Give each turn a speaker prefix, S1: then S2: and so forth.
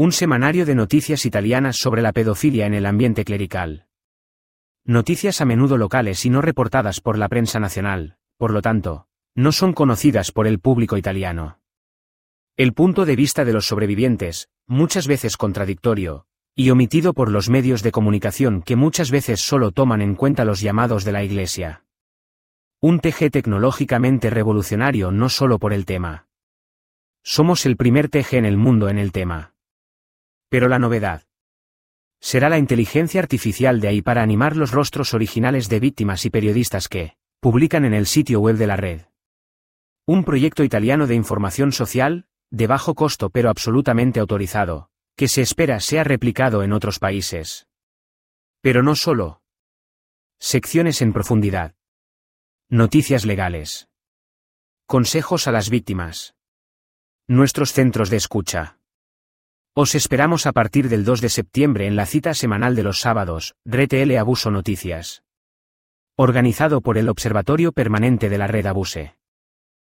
S1: Un semanario de noticias italianas sobre la pedofilia en el ambiente clerical. Noticias a menudo locales y no reportadas por la prensa nacional, por lo tanto, no son conocidas por el público italiano. El punto de vista de los sobrevivientes, muchas veces contradictorio, y omitido por los medios de comunicación que muchas veces solo toman en cuenta los llamados de la Iglesia. Un TG tecnológicamente revolucionario no solo por el tema. Somos el primer TG en el mundo en el tema. Pero la novedad. Será la inteligencia artificial de ahí para animar los rostros originales de víctimas y periodistas que publican en el sitio web de la red. Un proyecto italiano de información social, de bajo costo pero absolutamente autorizado, que se espera sea replicado en otros países. Pero no solo. Secciones en profundidad. Noticias legales. Consejos a las víctimas. Nuestros centros de escucha. Os esperamos a partir del 2 de septiembre en la cita semanal de los sábados, RTL Abuso Noticias. Organizado por el Observatorio Permanente de la Red Abuse.